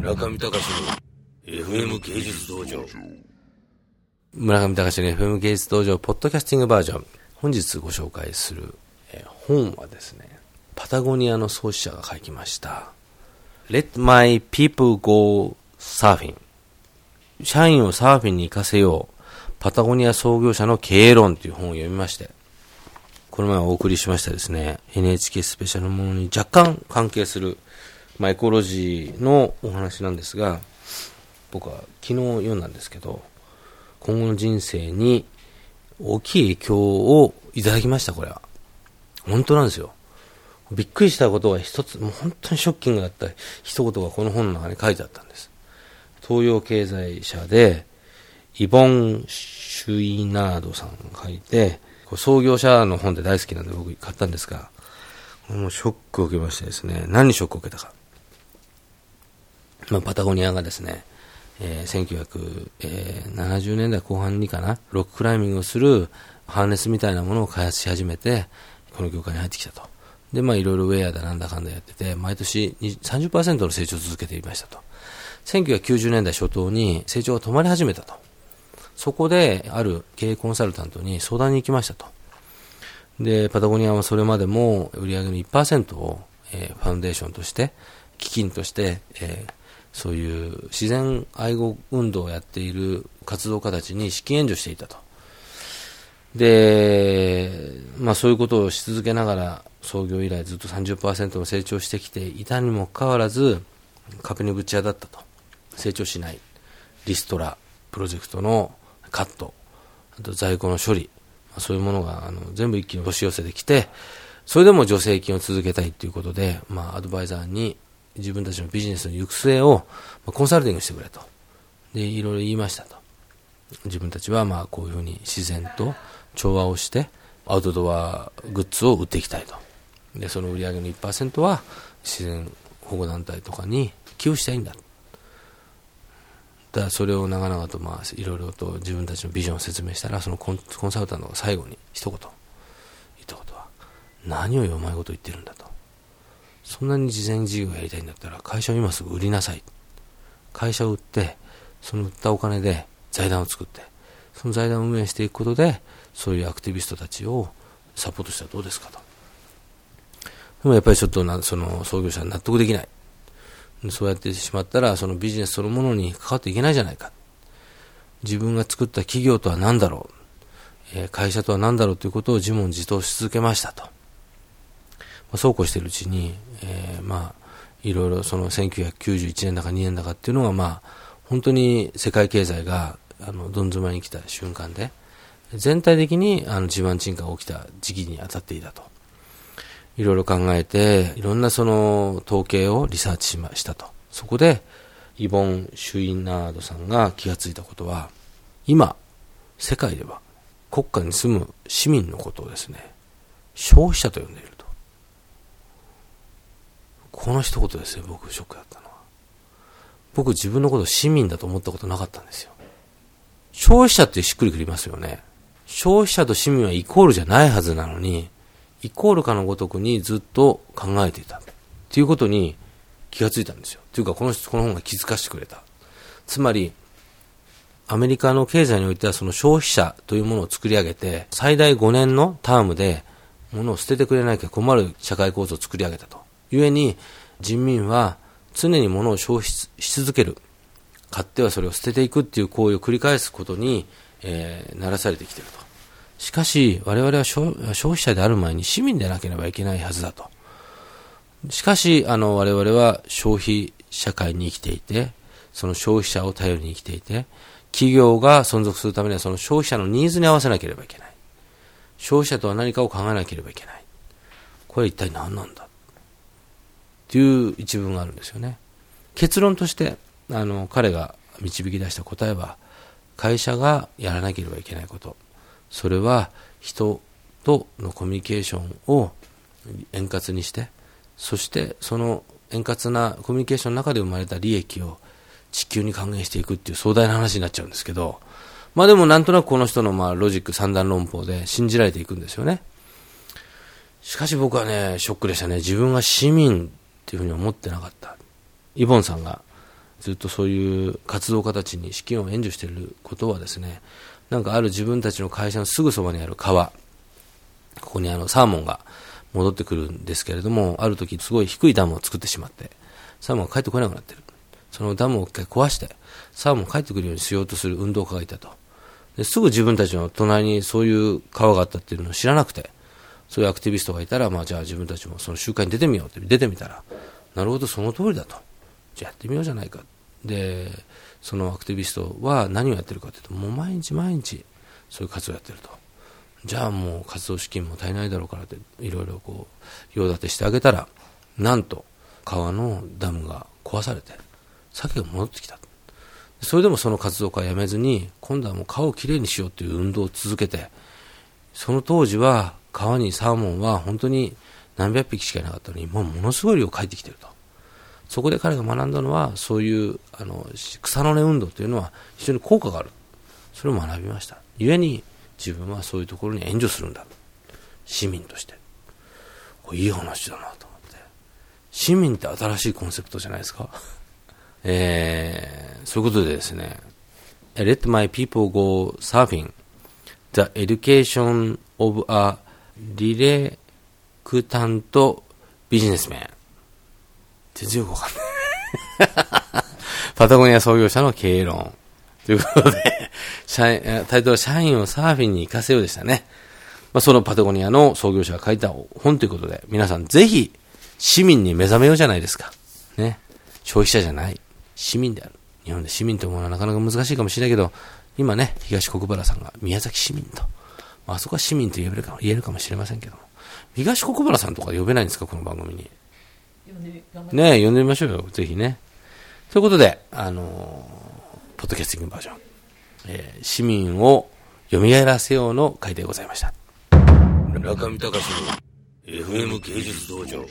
村上隆の FM 芸術道場。村上隆の FM 芸術道場、ポッドキャスティングバージョン。本日ご紹介する、え本はですね、パタゴニアの創始者が書きました。Let my people go surfing. 社員をサーフィンに行かせよう。パタゴニア創業者の経営論という本を読みまして、この前お送りしましたですね、NHK スペシャルものに若干関係する、まあ、エコロジーのお話なんですが、僕は昨日読んだんですけど、今後の人生に大きい影響をいただきました、これは。本当なんですよ。びっくりしたことが一つ、もう本当にショッキングだった一言がこの本の中に書いてあったんです。東洋経済社で、イボン・シュイナードさんが書いて、創業者の本で大好きなんで僕買ったんですが、もうショックを受けましてですね、何にショックを受けたか。まあ、パタゴニアがですね、えー、1970年代後半にかな、ロッククライミングをするハーネスみたいなものを開発し始めて、この業界に入ってきたと。で、まあいろいろウェアだなんだかんだやってて、毎年30%の成長を続けていましたと。1990年代初頭に成長が止まり始めたと。そこで、ある経営コンサルタントに相談に行きましたと。で、パタゴニアはそれまでも売り上げの1%を、えー、ファウンデーションとして、基金として、えー、そういう自然愛護運動をやっている活動家たちに資金援助していたと。で、まあそういうことをし続けながら、創業以来ずっと30%の成長してきていたにもかかわらず、壁にぶち当たったと。成長しない。リストラプロジェクトのカット、あと在庫の処理、そういうものがあの全部一気に押し寄せてきて、それでも助成金を続けたいということで、まあ、アドバイザーに自分たちのビジネスの行く末を、コンサルティングしてくれと。で、いろいろ言いましたと。自分たちはまあこういうふうに自然と調和をして、アウトドアグッズを売っていきたいと。で、その売り上げの1%は自然保護団体とかに寄付したいんだ。だそれを長々とまあいろいろと自分たちのビジョンを説明したらそのコンサルタントが最後に一言言ったことは何をお前こと言ってるんだとそんなに事前事業やりたいんだったら会社を今すぐ売りなさい会社を売ってその売ったお金で財団を作ってその財団を運営していくことでそういうアクティビストたちをサポートしたらどうですかとでもやっぱりちょっとなその創業者は納得できないそうやってしまったら、そのビジネスそのものに関わっていけないじゃないか。自分が作った企業とは何だろう、え、会社とは何だろうということを自問自答し続けましたと。そうこうしているうちに、えー、まあ、いろいろその1991年だか2年だかっていうのが、まあ、本当に世界経済が、あの、どん詰まりに来た瞬間で、全体的に、あの、地盤沈下が起きた時期に当たっていたと。いろいろ考えて、いろんなその統計をリサーチしましたと。そこで、イボン・シュインナードさんが気がついたことは、今、世界では国家に住む市民のことをですね、消費者と呼んでいる。この一言ですよ、僕、ショックだったのは。僕、自分のこと市民だと思ったことなかったんですよ。消費者ってしっくりくりますよね。消費者と市民はイコールじゃないはずなのに、イコールかのごとくにずっと考えていた。っていうことに気がついたんですよ。というか、このこの本が気づかせてくれた。つまり、アメリカの経済においてはその消費者というものを作り上げて、最大5年のタームで物を捨ててくれなきゃ困る社会構造を作り上げたと。故に、人民は常に物を消費し続ける。買ってはそれを捨てていくっていう行為を繰り返すことに、えー、ならされてきていると。しかし、我々は消費者である前に市民でなければいけないはずだと。しかし、あの、我々は消費社会に生きていて、その消費者を頼りに生きていて、企業が存続するためにはその消費者のニーズに合わせなければいけない。消費者とは何かを考えなければいけない。これ一体何なんだっていう一文があるんですよね。結論として、あの、彼が導き出した答えは、会社がやらなければいけないこと。それは人とのコミュニケーションを円滑にして、そしてその円滑なコミュニケーションの中で生まれた利益を地球に還元していくっていう壮大な話になっちゃうんですけど、まあでもなんとなくこの人のまあロジック三段論法で信じられていくんですよね。しかし僕はね、ショックでしたね。自分が市民っていうふうに思ってなかった。イボンさんがずっとそういう活動家たちに資金を援助していることはですね、なんかある自分たちの会社のすぐそばにある川、ここにあのサーモンが戻ってくるんですけれども、ある時すごい低いダムを作ってしまって、サーモンが帰ってこなくなってる。そのダムを一回壊して、サーモン帰ってくるようにしようとする運動家がいたと。ですぐ自分たちの隣にそういう川があったっていうのを知らなくて、そういうアクティビストがいたら、まあじゃあ自分たちもその集会に出てみようって出てみたら、なるほどその通りだと。じゃあやってみようじゃないか。で、そのアクティビストは何をやってるかというと、もう毎日毎日そういう活動をやってると。じゃあもう活動資金も足りないだろうからって、いろいろこう、用立てしてあげたら、なんと川のダムが壊されて、鮭が戻ってきた。それでもその活動家はやめずに、今度はもう川をきれいにしようという運動を続けて、その当時は川にサーモンは本当に何百匹しかいなかったのに、もうものすごい量帰ってきてると。そこで彼が学んだのは、そういうあの草の根運動というのは非常に効果がある。それを学びました。故に自分はそういうところに援助するんだ。市民として。これいい話だなと思って。市民って新しいコンセプトじゃないですか？えー、そういうことでですね、Let my people go surfing the education of a reluctant businessman 全然よくわかんない パタゴニア創業者の経営論。ということで、社員、タイトルは社員をサーフィンに行かせようでしたね。まあ、そのパタゴニアの創業者が書いた本ということで、皆さんぜひ市民に目覚めようじゃないですか。ね。消費者じゃない。市民である。日本で市民と思うのはなかなか難しいかもしれないけど、今ね、東国原さんが宮崎市民と、まあそこは市民と言えるか言えるかもしれませんけども、東国原さんとか呼べないんですか、この番組に。ね呼んでみましょうよ、ぜひね。ということで、あのー、ポッドキャスティングバージョン、えー、市民を蘇らせようの回でございました。中見隆の FM 芸術道場。